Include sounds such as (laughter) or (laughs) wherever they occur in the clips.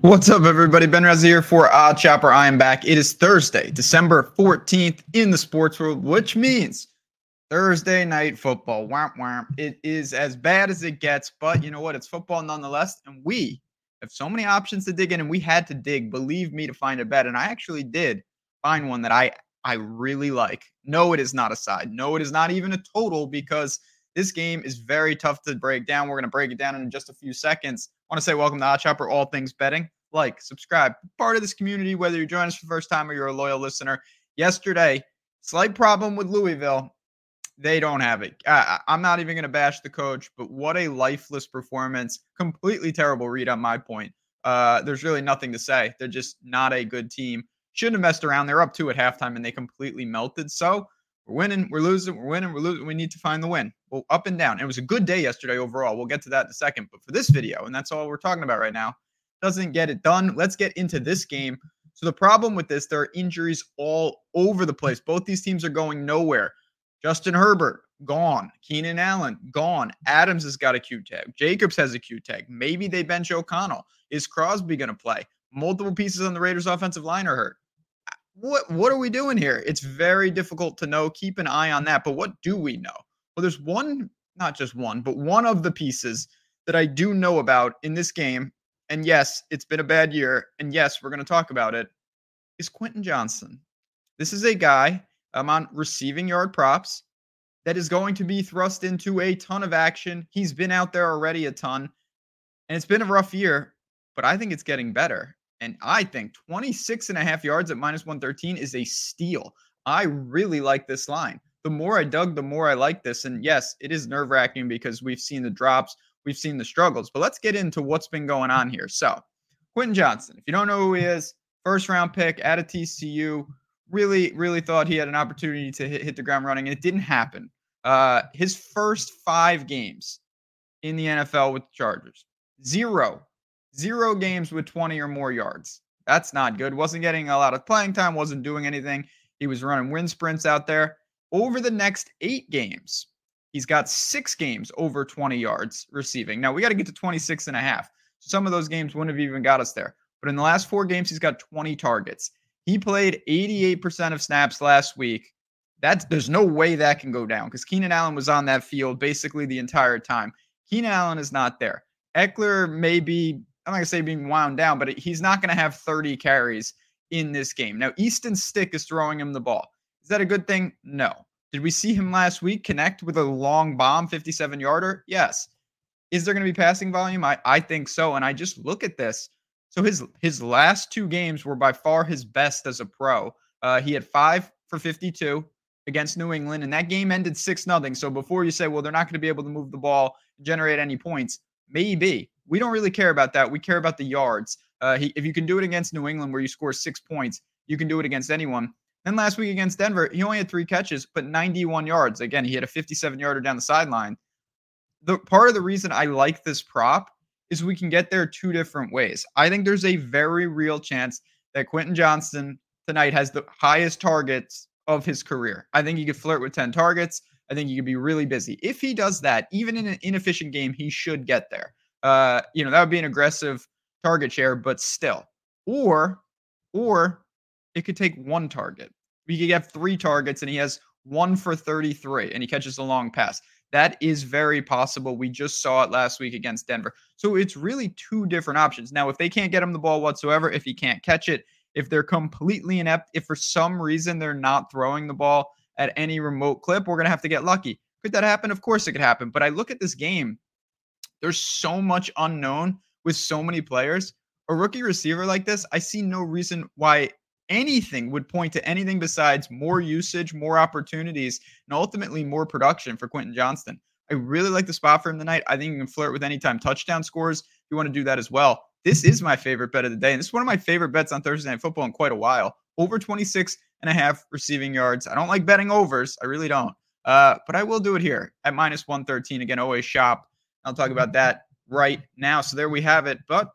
What's up, everybody? Ben Reza here for OddsShopper. I am back. It is Thursday, December 14th in the sports world, which means Thursday night football. Womp womp. It is as bad as it gets, but you know what? It's football nonetheless. And we have so many options to dig in, and we had to dig, believe me, to find a bet. And I actually did find one that I I really like. No, it is not a side. No, it is not even a total because this game is very tough to break down. We're going to break it down in just a few seconds. I want to say welcome to OddsShopper, all things betting. Like, subscribe, part of this community, whether you're joining us for the first time or you're a loyal listener. Yesterday, slight problem with Louisville. They don't have it. I, I'm not even going to bash the coach, but what a lifeless performance. Completely terrible read on my point. Uh, there's really nothing to say. They're just not a good team. Shouldn't have messed around. They're up two at halftime and they completely melted. So we're winning, we're losing, we're winning, we're losing. We need to find the win. Well, up and down. It was a good day yesterday overall. We'll get to that in a second. But for this video, and that's all we're talking about right now, doesn't get it done. Let's get into this game. So the problem with this, there are injuries all over the place. Both these teams are going nowhere. Justin Herbert, gone. Keenan Allen, gone. Adams has got a Q tag. Jacobs has a Q tag. Maybe they bench O'Connell. Is Crosby going to play? Multiple pieces on the Raiders offensive line are hurt. What what are we doing here? It's very difficult to know. Keep an eye on that. But what do we know? Well, there's one, not just one, but one of the pieces that I do know about in this game. And yes, it's been a bad year. And yes, we're going to talk about it. Is Quentin Johnston. This is a guy I'm on receiving yard props that is going to be thrust into a ton of action. He's been out there already a ton, and it's been a rough year, but I think it's getting better. And I think 26 and a half yards at minus 113 is a steal. I really like this line. The more I dug, the more I like this. And yes, it is nerve wracking because we've seen the drops, we've seen the struggles, but let's get into what's been going on here. So, Quentin Johnston, if you don't know who he is, first round pick at a TCU, really, really thought he had an opportunity to hit, hit the ground running, and it didn't happen. Uh, his first five games in the NFL with the Chargers, zero, zero games with 20 or more yards. That's not good. Wasn't getting a lot of playing time, wasn't doing anything. He was running wind sprints out there. Over the next eight games, he's got six games over 20 yards receiving. Now we got to get to 26 and a half. Some of those games wouldn't have even got us there. But in the last four games, he's got 20 targets. He played 88% of snaps last week. That's there's no way that can go down because Keenan Allen was on that field basically the entire time. Keenan Allen is not there. Ekeler may be, I'm not gonna say being wound down, but he's not gonna have 30 carries in this game. Now, Easton Stick is throwing him the ball. Is that a good thing? No. Did we see him last week connect with a long bomb 57 yarder? Yes. Is there going to be passing volume? I, I think so. And I just look at this. So his his last two games were by far his best as a pro. Uh, he had five for 52 against New England, and that game ended six nothing. So before you say, well, they're not going to be able to move the ball, generate any points, maybe we don't really care about that. We care about the yards. Uh, he, if you can do it against New England, where you score six points, you can do it against anyone. Then last week against Denver, he only had three catches, but 91 yards. Again, he had a 57 yarder down the sideline. The part of the reason I like this prop is we can get there two different ways. I think there's a very real chance that Quentin Johnston tonight has the highest targets of his career. I think he could flirt with 10 targets. I think he could be really busy. If he does that, even in an inefficient game, he should get there. Uh, you know, that would be an aggressive target share, but still. Or, or it could take one target. We could have three targets and he has one for 33 and he catches a long pass. That is very possible. We just saw it last week against Denver. So it's really two different options. Now, if they can't get him the ball whatsoever, if he can't catch it, if they're completely inept, if for some reason they're not throwing the ball at any remote clip, we're going to have to get lucky. Could that happen? Of course it could happen. But I look at this game, there's so much unknown with so many players. A rookie receiver like this, I see no reason why anything would point to anything besides more usage, more opportunities, and ultimately more production for Quentin Johnston. I really like the spot for him tonight. I think you can flirt with anytime touchdown scores. If you want to do that as well, this is my favorite bet of the day. And this is one of my favorite bets on Thursday Night Football in quite a while. Over 26 and a half receiving yards. I don't like betting overs. I really don't. Uh, but I will do it here at minus 113. Again, always shop. I'll talk about that right now. So there we have it. But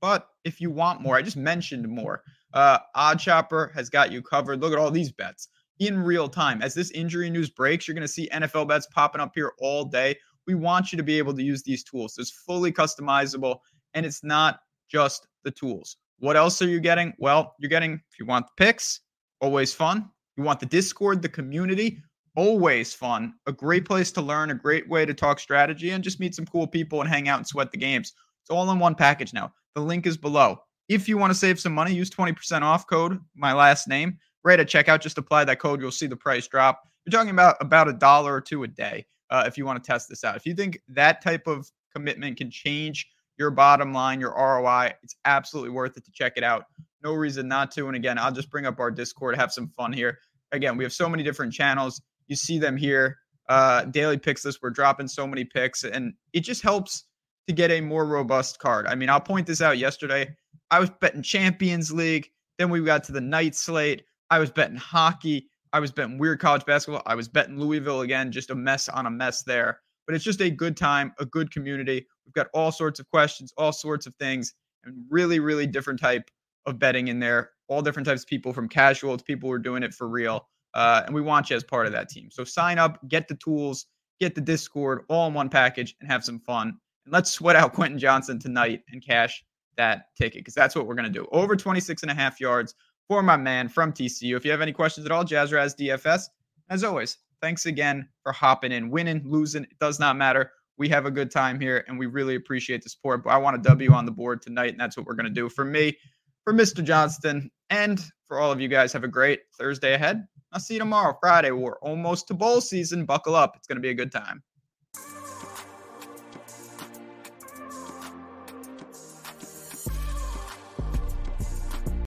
but if you want more, I just mentioned more. Uh, OddsShopper has got you covered. Look at all these bets in real time. As this injury news breaks, you're going to see NFL bets popping up here all day. We want you to be able to use these tools. It's fully customizable and it's not just the tools. What else are you getting? Well, you're getting, if you want the picks, always fun. You want the Discord, the community, always fun. A great place to learn, a great way to talk strategy and just meet some cool people and hang out and sweat the games. It's all in one package now. The link is below. If you want to save some money, use 20% off code, my last name, right at checkout. Just apply that code. You'll see the price drop. You're talking about about a dollar or two a day uh, if you want to test this out. If you think that type of commitment can change your bottom line, your ROI, it's absolutely worth it to check it out. No reason not to. And again, I'll just bring up our Discord, have some fun here. Again, we have so many different channels. You see them here. Uh, daily picks list. We're dropping so many picks, and it just helps to get a more robust card. I mean, I'll point this out yesterday. I was betting Champions League. Then we got to the night slate. I was betting hockey. I was betting weird college basketball. I was betting Louisville again, just a mess on a mess there. But it's just a good time, a good community. We've got all sorts of questions, all sorts of things, and really, really different type of betting in there. All different types of people, from casual to people who are doing it for real. Uh, and we want you as part of that team. So sign up, get the tools, get the Discord all in one package, and have some fun. And let's sweat out (laughs) Quentin Johnston tonight and cash that ticket because that's what we're going to do. Over 26 and a half yards for my man from TCU. If you have any questions at all, Jazzraz DFS. As always, thanks again for hopping in. Winning, losing, it does not matter. We have a good time here and we really appreciate the support. But I want a W on the board tonight, and that's what we're going to do. For me, for Mr. Johnston, and for all of you guys, have a great Thursday ahead. I'll see you tomorrow, Friday. We're almost to bowl season. Buckle up. It's going to be a good time.